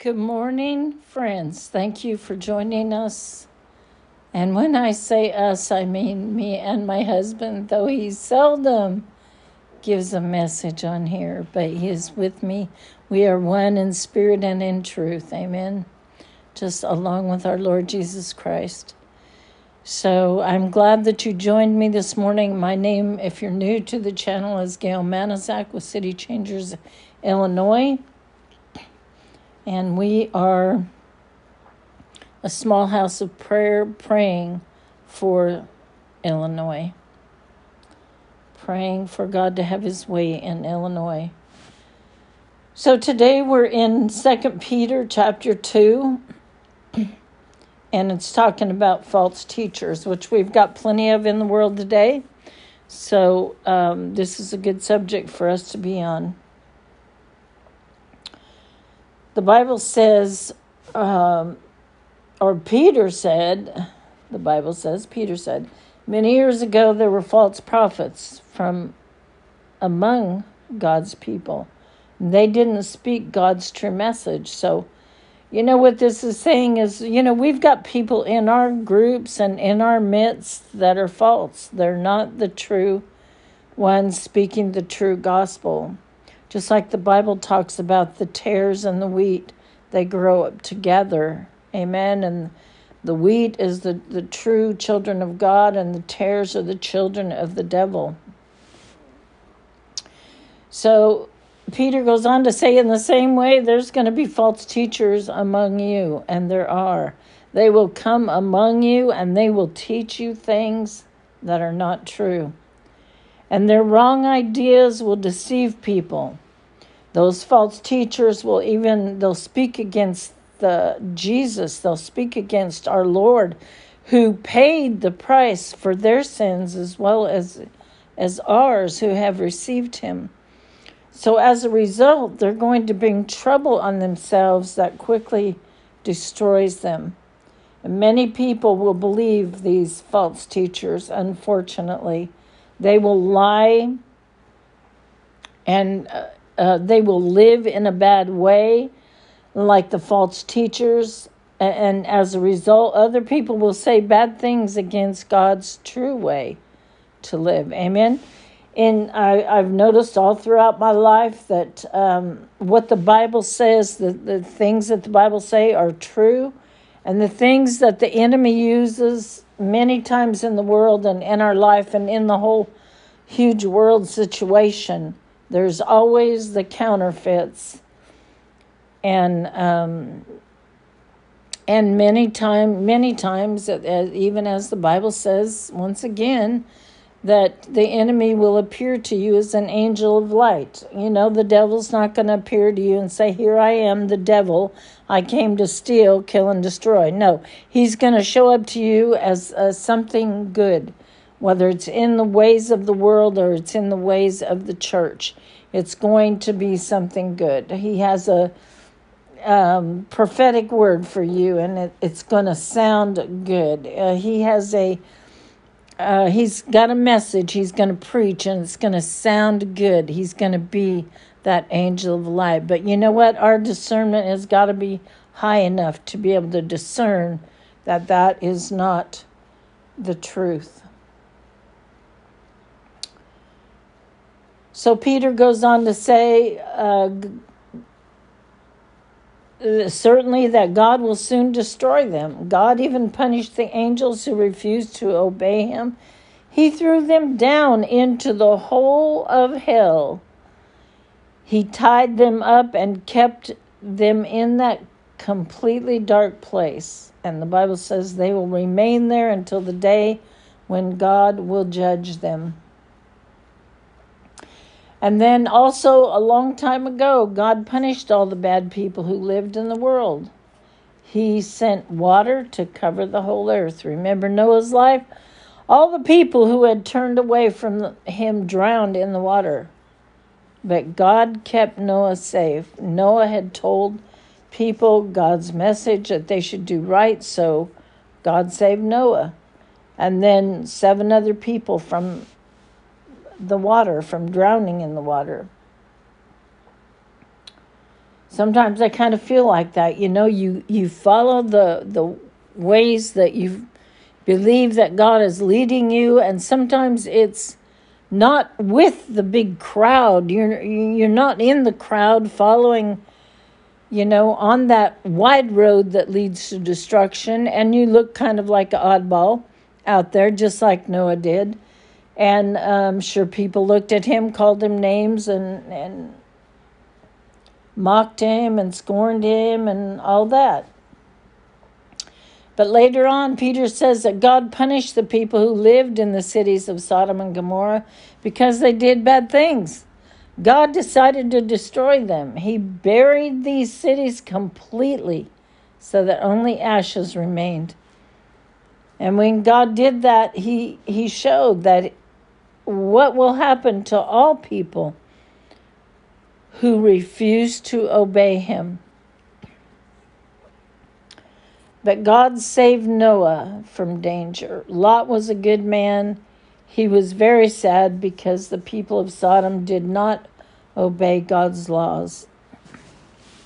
Good morning, friends. Thank you for joining us. And when I say us, I mean me and my husband, though he seldom gives a message on here, but he is with me. We are one in spirit and in truth. Amen. Just along with our Lord Jesus Christ. So I'm glad that you joined me this morning. My name, if you're new to the channel, is Gail Manizak with City Changers Illinois. And we are a small house of prayer praying for Illinois. Praying for God to have his way in Illinois. So today we're in 2 Peter chapter 2 and it's talking about false teachers, which we've got plenty of in the world today. So, um, this is a good subject for us to be on. The Bible says, um, or Peter said, the Bible says, Peter said, many years ago there were false prophets from among God's people. They didn't speak God's true message. So, you know what this is saying is, you know, we've got people in our groups and in our midst that are false. They're not the true ones speaking the true gospel. Just like the Bible talks about the tares and the wheat, they grow up together. Amen. And the wheat is the, the true children of God, and the tares are the children of the devil. So Peter goes on to say, in the same way, there's going to be false teachers among you, and there are. They will come among you and they will teach you things that are not true. And their wrong ideas will deceive people. Those false teachers will even they'll speak against the Jesus, they'll speak against our Lord who paid the price for their sins as well as as ours who have received him. So, as a result, they're going to bring trouble on themselves that quickly destroys them. And many people will believe these false teachers, unfortunately. They will lie and uh, uh, they will live in a bad way, like the false teachers. And as a result, other people will say bad things against God's true way to live. Amen and I, I've noticed all throughout my life that um, what the Bible says, the, the things that the Bible say are true, and the things that the enemy uses many times in the world and in our life and in the whole huge world situation, there's always the counterfeits. And um, and many time many times, even as the Bible says, once again, that the enemy will appear to you as an angel of light. You know, the devil's not going to appear to you and say, Here I am, the devil. I came to steal, kill, and destroy. No, he's going to show up to you as uh, something good, whether it's in the ways of the world or it's in the ways of the church. It's going to be something good. He has a um, prophetic word for you, and it, it's going to sound good. Uh, he has a uh, he's got a message he's going to preach and it's going to sound good. He's going to be that angel of light. But you know what? Our discernment has got to be high enough to be able to discern that that is not the truth. So Peter goes on to say, uh, Uh, certainly that God will soon destroy them. God even punished the angels who refused to obey him. He threw them down into the hole of hell. He tied them up and kept them in that completely dark place. And the Bible says they will remain there until the day when God will judge them. And then also, a long time ago, God punished all the bad people who lived in the world. He sent water to cover the whole earth. Remember Noah's life? All the people who had turned away from him drowned in the water. But God kept Noah safe. Noah had told people God's message that they should do right, so God saved Noah. And then seven other people from the water from drowning in the water. Sometimes I kind of feel like that. You know, you you follow the the ways that you believe that God is leading you and sometimes it's not with the big crowd. You're you're not in the crowd following you know, on that wide road that leads to destruction, and you look kind of like an oddball out there, just like Noah did. And I'm um, sure people looked at him, called him names, and, and mocked him and scorned him and all that. But later on, Peter says that God punished the people who lived in the cities of Sodom and Gomorrah because they did bad things. God decided to destroy them. He buried these cities completely so that only ashes remained. And when God did that, he, he showed that what will happen to all people who refuse to obey him. But God saved Noah from danger. Lot was a good man he was very sad because the people of Sodom did not obey God's laws.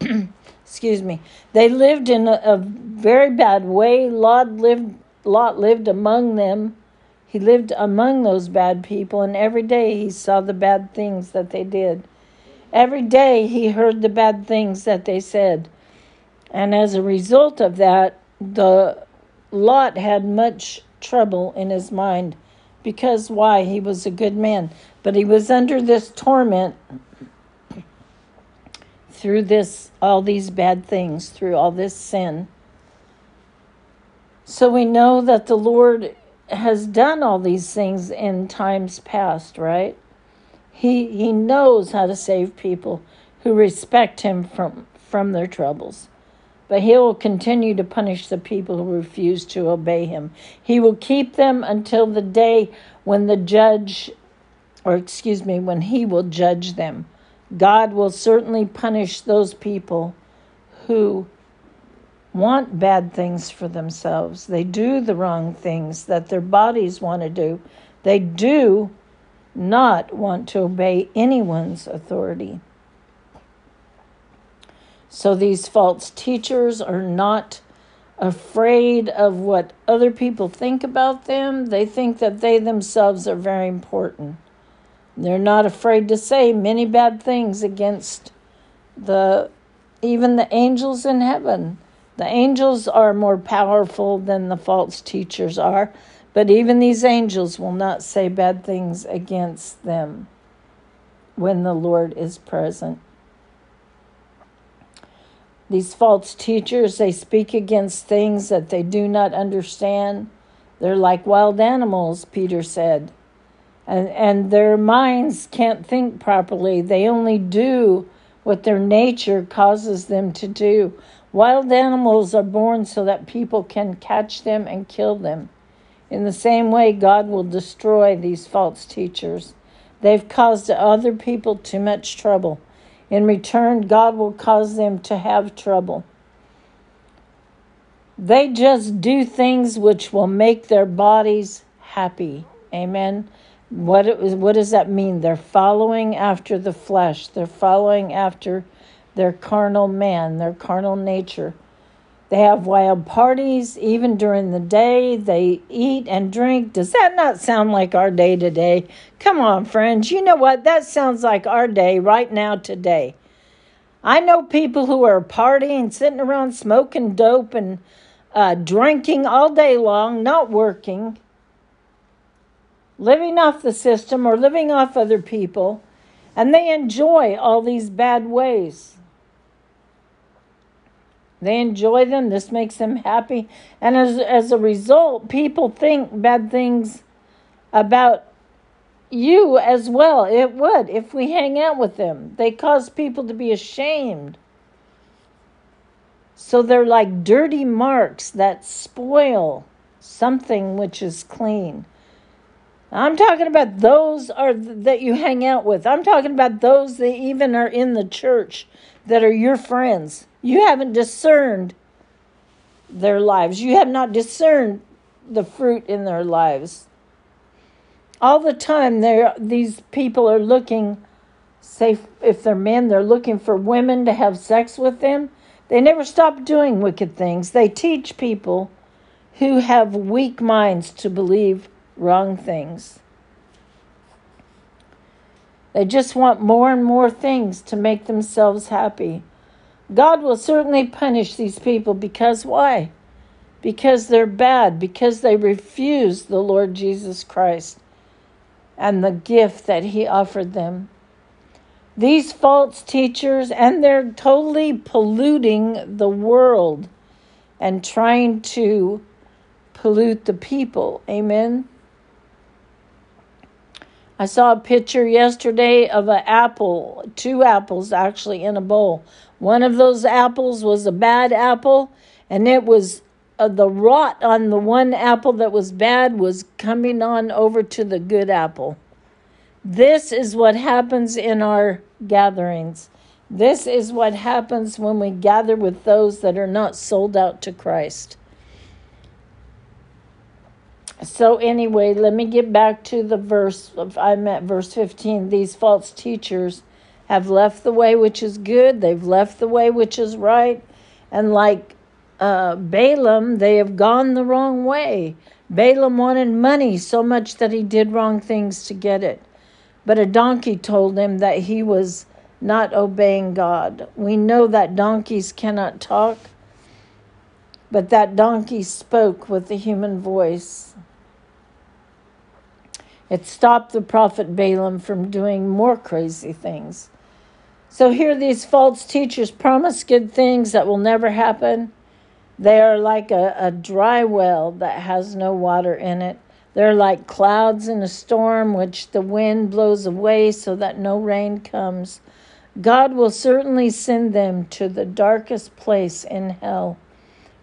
Excuse me. They lived in a, a, very bad way. Lot lived Lot lived among them. He lived among those bad people and every day he saw the bad things that they did. Every day he heard the bad things that they said. And as a result of that, the Lot had much trouble in his mind because why? He was a good man. But he was under this torment through this all these bad things, through all this sin. So we know that the Lord has done all these things in times past, right? He he knows how to save people who respect him from from their troubles but he will continue to punish the people who refuse to obey him. He will keep them until the day when the judge, or excuse me, when he will judge them. God will certainly punish those people who want bad things for themselves. They do the wrong things that their bodies want to do. They do not want to obey anyone's authority. So these false teachers are not afraid of what other people think about them. They think that they themselves are very important. They're not afraid to say many bad things against the even the angels in heaven. The angels are more powerful than the false teachers are, but even these angels will not say bad things against them when the Lord is present. These false teachers, they speak against things that they do not understand. They're like wild animals, Peter said. And, and their minds can't think properly. They only do what their nature causes them to do. Wild animals are born so that people can catch them and kill them. In the same way, God will destroy these false teachers. They've caused other people too much trouble. In return, God will cause them to have trouble. They just do things which will make their bodies happy. Amen. What, it, what does that mean? They're following after the flesh, they're following after their carnal man, their carnal nature. They have wild parties even during the day. They eat and drink. Does that not sound like our day today? Come on, friends. You know what? That sounds like our day right now today. I know people who are partying, sitting around smoking dope and uh, drinking all day long, not working, living off the system or living off other people, and they enjoy all these bad ways. They enjoy them. This makes them happy. And as, as a result, people think bad things about you as well. It would if we hang out with them. They cause people to be ashamed. So they're like dirty marks that spoil something which is clean. I'm talking about those are that you hang out with. I'm talking about those that even are in the church that are your friends. You haven't discerned their lives. You have not discerned the fruit in their lives. All the time, these people are looking say if they're men, they're looking for women to have sex with them. They never stop doing wicked things. They teach people who have weak minds to believe wrong things. They just want more and more things to make themselves happy. God will certainly punish these people because why? Because they're bad, because they refuse the Lord Jesus Christ and the gift that He offered them. These false teachers, and they're totally polluting the world and trying to pollute the people. Amen. I saw a picture yesterday of an apple, two apples actually in a bowl. One of those apples was a bad apple, and it was uh, the rot on the one apple that was bad was coming on over to the good apple. This is what happens in our gatherings. This is what happens when we gather with those that are not sold out to Christ. So, anyway, let me get back to the verse. I'm at verse 15. These false teachers have left the way which is good, they've left the way which is right. And like uh, Balaam, they have gone the wrong way. Balaam wanted money so much that he did wrong things to get it. But a donkey told him that he was not obeying God. We know that donkeys cannot talk, but that donkey spoke with a human voice. It stopped the prophet Balaam from doing more crazy things. So here these false teachers promise good things that will never happen. They are like a, a dry well that has no water in it. They're like clouds in a storm, which the wind blows away so that no rain comes. God will certainly send them to the darkest place in hell.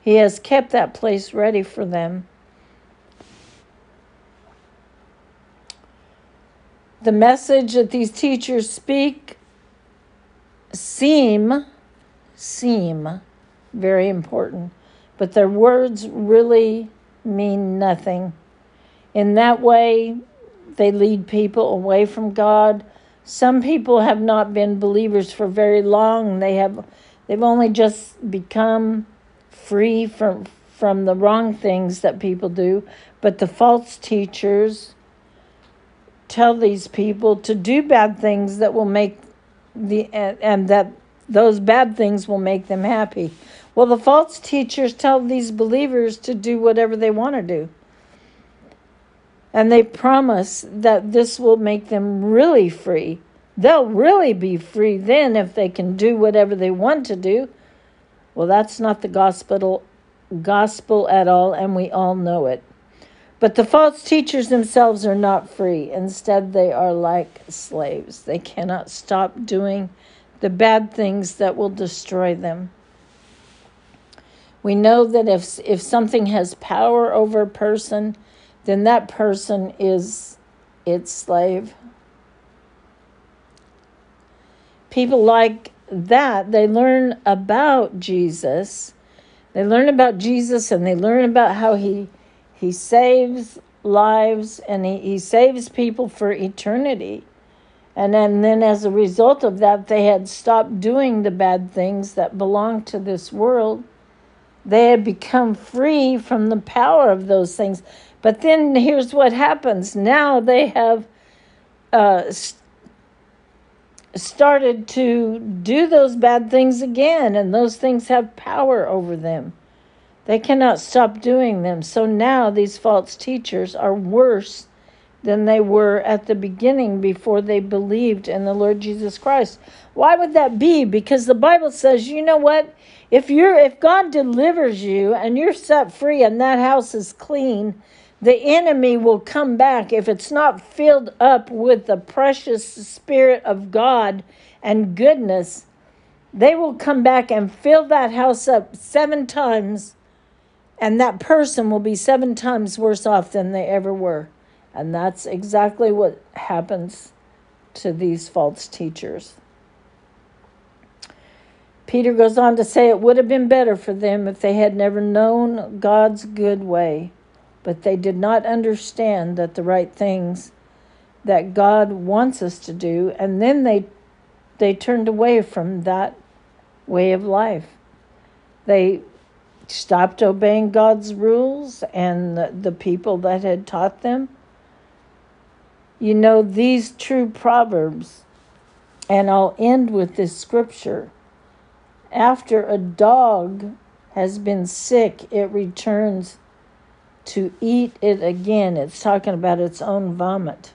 He has kept that place ready for them. The message that these teachers speak seem seem very important, but their words really mean nothing. In that way, they lead people away from God. Some people have not been believers for very long. They have they've only just become free from from the wrong things that people do, but the false teachers tell these people to do bad things that will make the and, and that those bad things will make them happy. Well, the false teachers tell these believers to do whatever they want to do. And they promise that this will make them really free. They'll really be free then if they can do whatever they want to do. Well, that's not the gospel gospel at all and we all know it. But the false teachers themselves are not free. Instead, they are like slaves. They cannot stop doing the bad things that will destroy them. We know that if, if something has power over a person, then that person is its slave. People like that, they learn about Jesus. They learn about Jesus and they learn about how he he saves lives and he, he saves people for eternity. And then, then as a result of that, they had stopped doing the bad things that belong to this world. They had become free from the power of those things. But then here's what happens now they have uh, started to do those bad things again, and those things have power over them. They cannot stop doing them. So now these false teachers are worse than they were at the beginning before they believed in the Lord Jesus Christ. Why would that be? Because the Bible says, you know what? If you're if God delivers you and you're set free and that house is clean, the enemy will come back if it's not filled up with the precious spirit of God and goodness. They will come back and fill that house up seven times and that person will be seven times worse off than they ever were. And that's exactly what happens to these false teachers. Peter goes on to say it would have been better for them if they had never known God's good way, but they did not understand that the right things that God wants us to do, and then they they turned away from that way of life. They stopped obeying God's rules and the, the people that had taught them. You know, these true proverbs, and I'll end with this scripture. After a dog has been sick, it returns to eat it again. It's talking about its own vomit.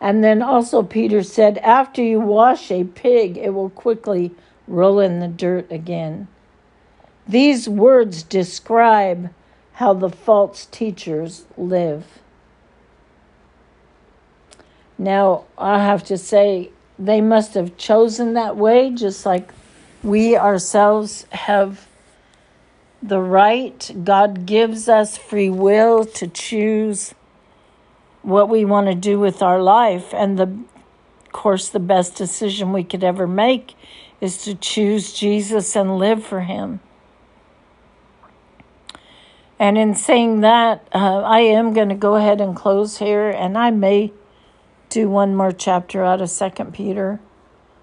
And then also, Peter said, after you wash a pig, it will quickly roll in the dirt again. These words describe how the false teachers live. Now, I have to say, they must have chosen that way, just like we ourselves have the right. God gives us free will to choose what we want to do with our life. And the, of course, the best decision we could ever make is to choose Jesus and live for Him. And in saying that, uh, I am going to go ahead and close here, and I may do one more chapter out of Second Peter.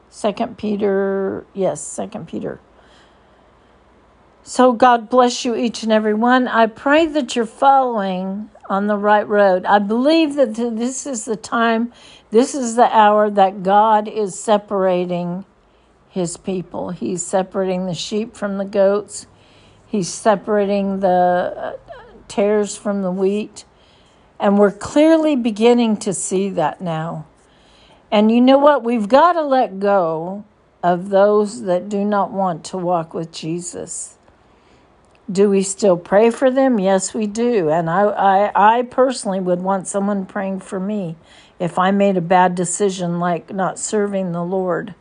Second Peter, yes, Second Peter. So God bless you each and every one. I pray that you're following on the right road. I believe that this is the time, this is the hour that God is separating his people. He's separating the sheep from the goats. He's separating the uh, tares from the wheat. And we're clearly beginning to see that now. And you know what? We've got to let go of those that do not want to walk with Jesus. Do we still pray for them? Yes, we do. And I, I, I personally would want someone praying for me if I made a bad decision like not serving the Lord.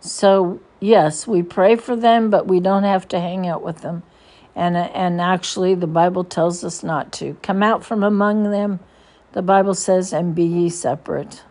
So, yes, we pray for them, but we don't have to hang out with them. And, and actually, the Bible tells us not to. Come out from among them, the Bible says, and be ye separate.